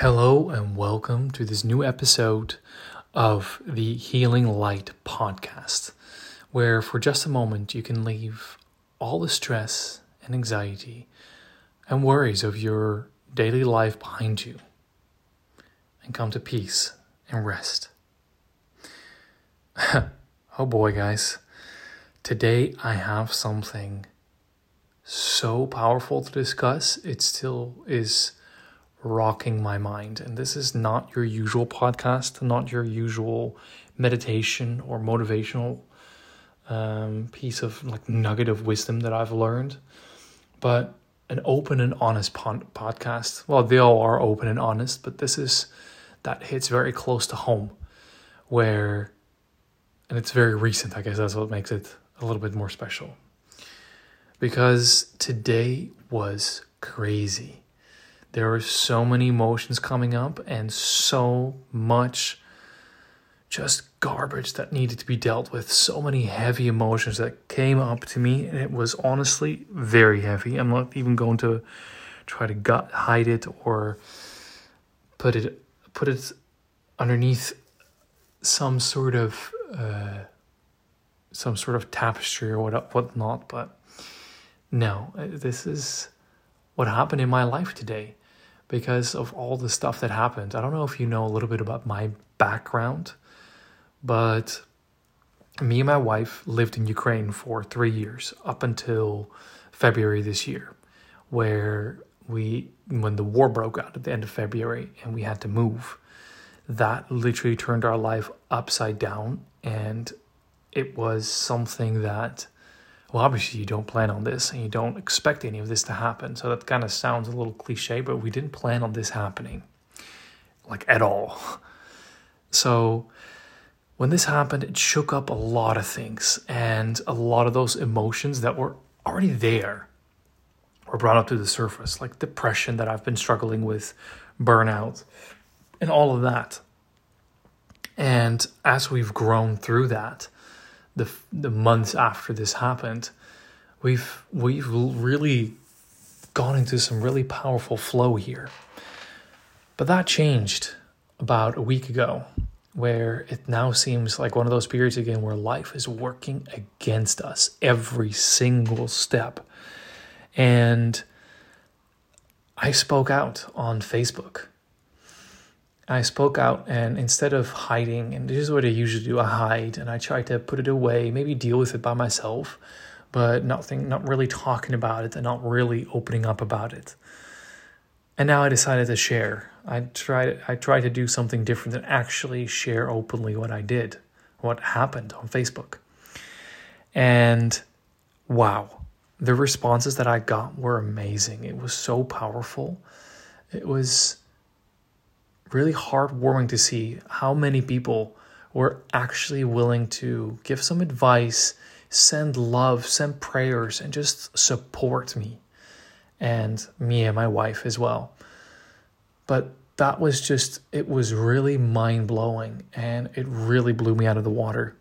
Hello, and welcome to this new episode of the Healing Light podcast, where for just a moment you can leave all the stress and anxiety and worries of your daily life behind you and come to peace and rest. oh boy, guys, today I have something so powerful to discuss. It still is rocking my mind. And this is not your usual podcast, not your usual meditation or motivational um, piece of like nugget of wisdom that I've learned, but an open and honest podcast. Well, they all are open and honest, but this is that hits very close to home, where, and it's very recent. I guess that's what makes it a little bit more special. Because today was crazy there were so many emotions coming up and so much just garbage that needed to be dealt with. So many heavy emotions that came up to me, and it was honestly very heavy. I'm not even going to try to gut hide it or put it put it underneath some sort of uh, some sort of tapestry or what whatnot. But no, this is what happened in my life today because of all the stuff that happened. I don't know if you know a little bit about my background, but me and my wife lived in Ukraine for three years up until February this year, where we, when the war broke out at the end of February and we had to move, that literally turned our life upside down. And it was something that well, obviously you don't plan on this and you don't expect any of this to happen. So that kind of sounds a little cliche, but we didn't plan on this happening, like at all. So when this happened, it shook up a lot of things, and a lot of those emotions that were already there were brought up to the surface, like depression that I've been struggling with, burnout, and all of that. And as we've grown through that, the the months after this happened, we've we've really gone into some really powerful flow here. But that changed about a week ago, where it now seems like one of those periods again where life is working against us every single step. And I spoke out on Facebook I spoke out and instead of hiding, and this is what I usually do, I hide and I try to put it away, maybe deal with it by myself, but nothing, not really talking about it and not really opening up about it. And now I decided to share. I tried I tried to do something different and actually share openly what I did, what happened on Facebook. And wow, the responses that I got were amazing. It was so powerful. It was really heartwarming to see how many people were actually willing to give some advice, send love, send prayers, and just support me and me and my wife as well. But that was just, it was really mind blowing and it really blew me out of the water.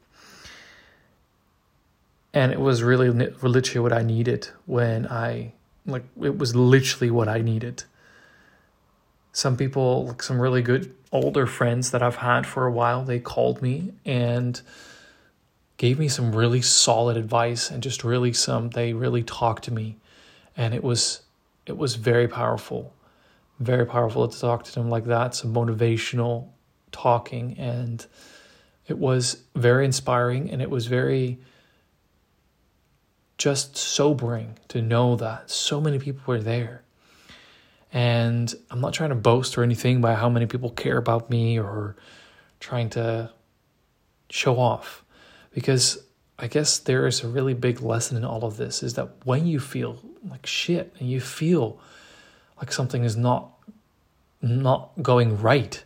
And it was really literally what I needed when I, like, it was literally what I needed some people, like some really good older friends that I've had for a while, they called me and gave me some really solid advice and just really some they really talked to me. And it was it was very powerful very powerful to talk to them like that some motivational talking. And it was very inspiring and it was very just sobering to know that so many people were there and I'm not trying to boast or anything by how many people care about me or trying to show off. Because I guess there is a really big lesson in all of this is that when you feel like shit and you feel like something is not not going right,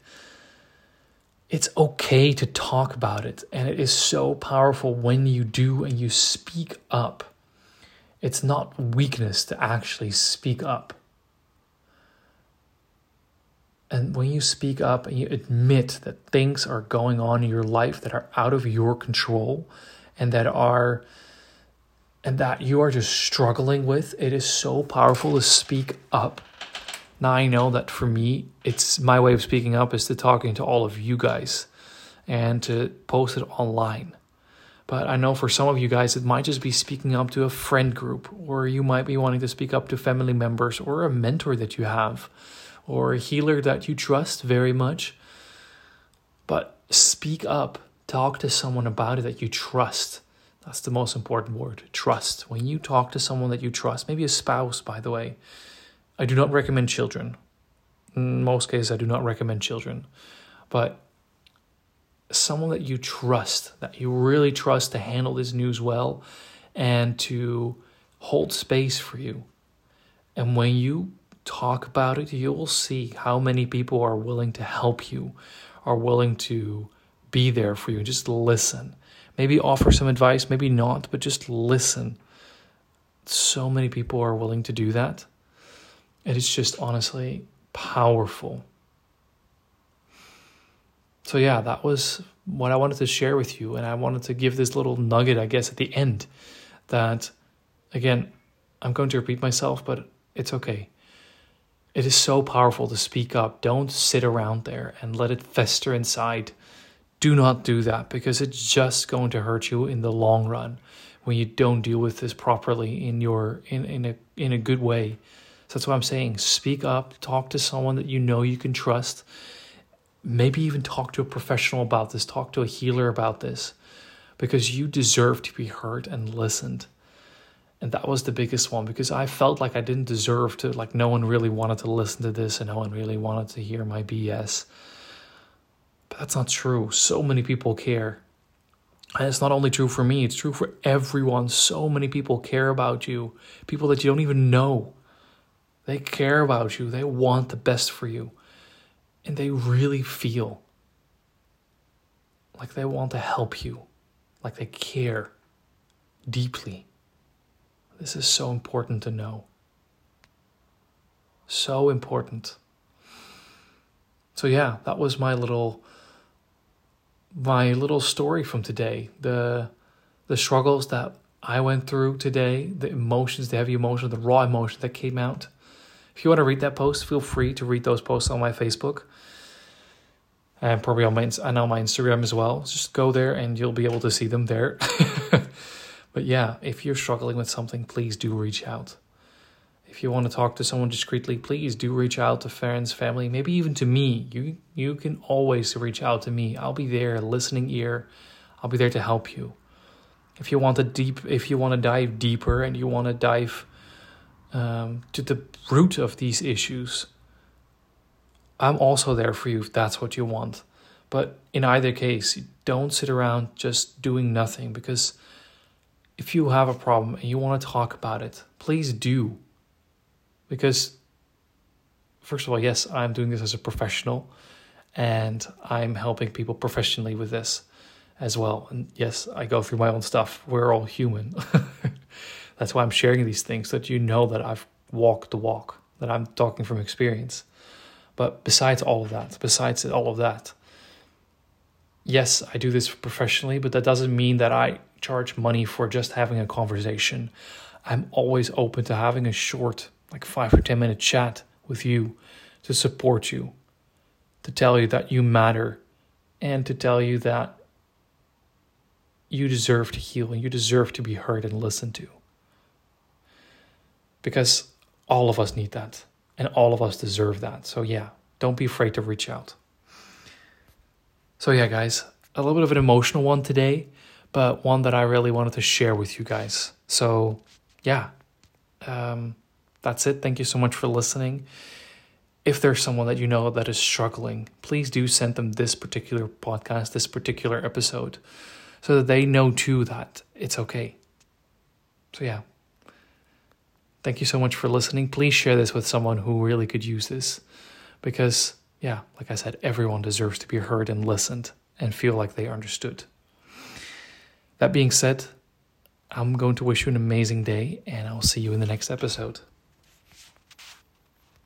it's okay to talk about it. And it is so powerful when you do and you speak up. It's not weakness to actually speak up. And when you speak up and you admit that things are going on in your life that are out of your control and that are and that you are just struggling with, it is so powerful to speak up Now I know that for me, it's my way of speaking up is to talking to all of you guys and to post it online. But I know for some of you guys, it might just be speaking up to a friend group, or you might be wanting to speak up to family members, or a mentor that you have, or a healer that you trust very much. But speak up, talk to someone about it that you trust. That's the most important word trust. When you talk to someone that you trust, maybe a spouse, by the way, I do not recommend children. In most cases, I do not recommend children. But someone that you trust, that you really trust to handle this news well and to hold space for you. And when you talk about it, you will see how many people are willing to help you, are willing to be there for you. Just listen. Maybe offer some advice, maybe not, but just listen. So many people are willing to do that. And it's just honestly powerful. So, yeah, that was what I wanted to share with you. And I wanted to give this little nugget, I guess, at the end that, again, I'm going to repeat myself, but it's okay. It is so powerful to speak up. Don't sit around there and let it fester inside. Do not do that because it's just going to hurt you in the long run when you don't deal with this properly in your in, in a in a good way. So that's what I'm saying. Speak up, talk to someone that you know you can trust. Maybe even talk to a professional about this, talk to a healer about this because you deserve to be heard and listened and that was the biggest one because i felt like i didn't deserve to like no one really wanted to listen to this and no one really wanted to hear my bs but that's not true. So many people care. And it's not only true for me it's true for everyone. So many people care about you. People that you don't even know. They care about you. They want the best for you. And they really feel like they want to help you. Like they care deeply this is so important to know. So important. So yeah, that was my little my little story from today. The the struggles that I went through today, the emotions, the heavy emotions, the raw emotions that came out. If you want to read that post, feel free to read those posts on my Facebook and probably on my and on my Instagram as well. Just go there and you'll be able to see them there. But yeah, if you're struggling with something, please do reach out. If you want to talk to someone discreetly, please do reach out to friends, family, maybe even to me. You you can always reach out to me. I'll be there, listening ear. I'll be there to help you. If you want to deep, if you want to dive deeper and you want to dive um, to the root of these issues, I'm also there for you if that's what you want. But in either case, don't sit around just doing nothing because if you have a problem and you want to talk about it, please do. Because, first of all, yes, I'm doing this as a professional and I'm helping people professionally with this as well. And yes, I go through my own stuff. We're all human. That's why I'm sharing these things so that you know that I've walked the walk, that I'm talking from experience. But besides all of that, besides all of that, yes, I do this professionally, but that doesn't mean that I charge money for just having a conversation. I'm always open to having a short, like five or 10 minute chat with you to support you, to tell you that you matter, and to tell you that you deserve to heal and you deserve to be heard and listened to. Because all of us need that, and all of us deserve that. So, yeah, don't be afraid to reach out. So, yeah, guys, a little bit of an emotional one today but one that I really wanted to share with you guys. So, yeah, um, that's it. Thank you so much for listening. If there's someone that you know that is struggling, please do send them this particular podcast, this particular episode, so that they know too that it's okay. So, yeah. Thank you so much for listening. Please share this with someone who really could use this because, yeah, like I said, everyone deserves to be heard and listened and feel like they are understood. That being said, I'm going to wish you an amazing day, and I'll see you in the next episode.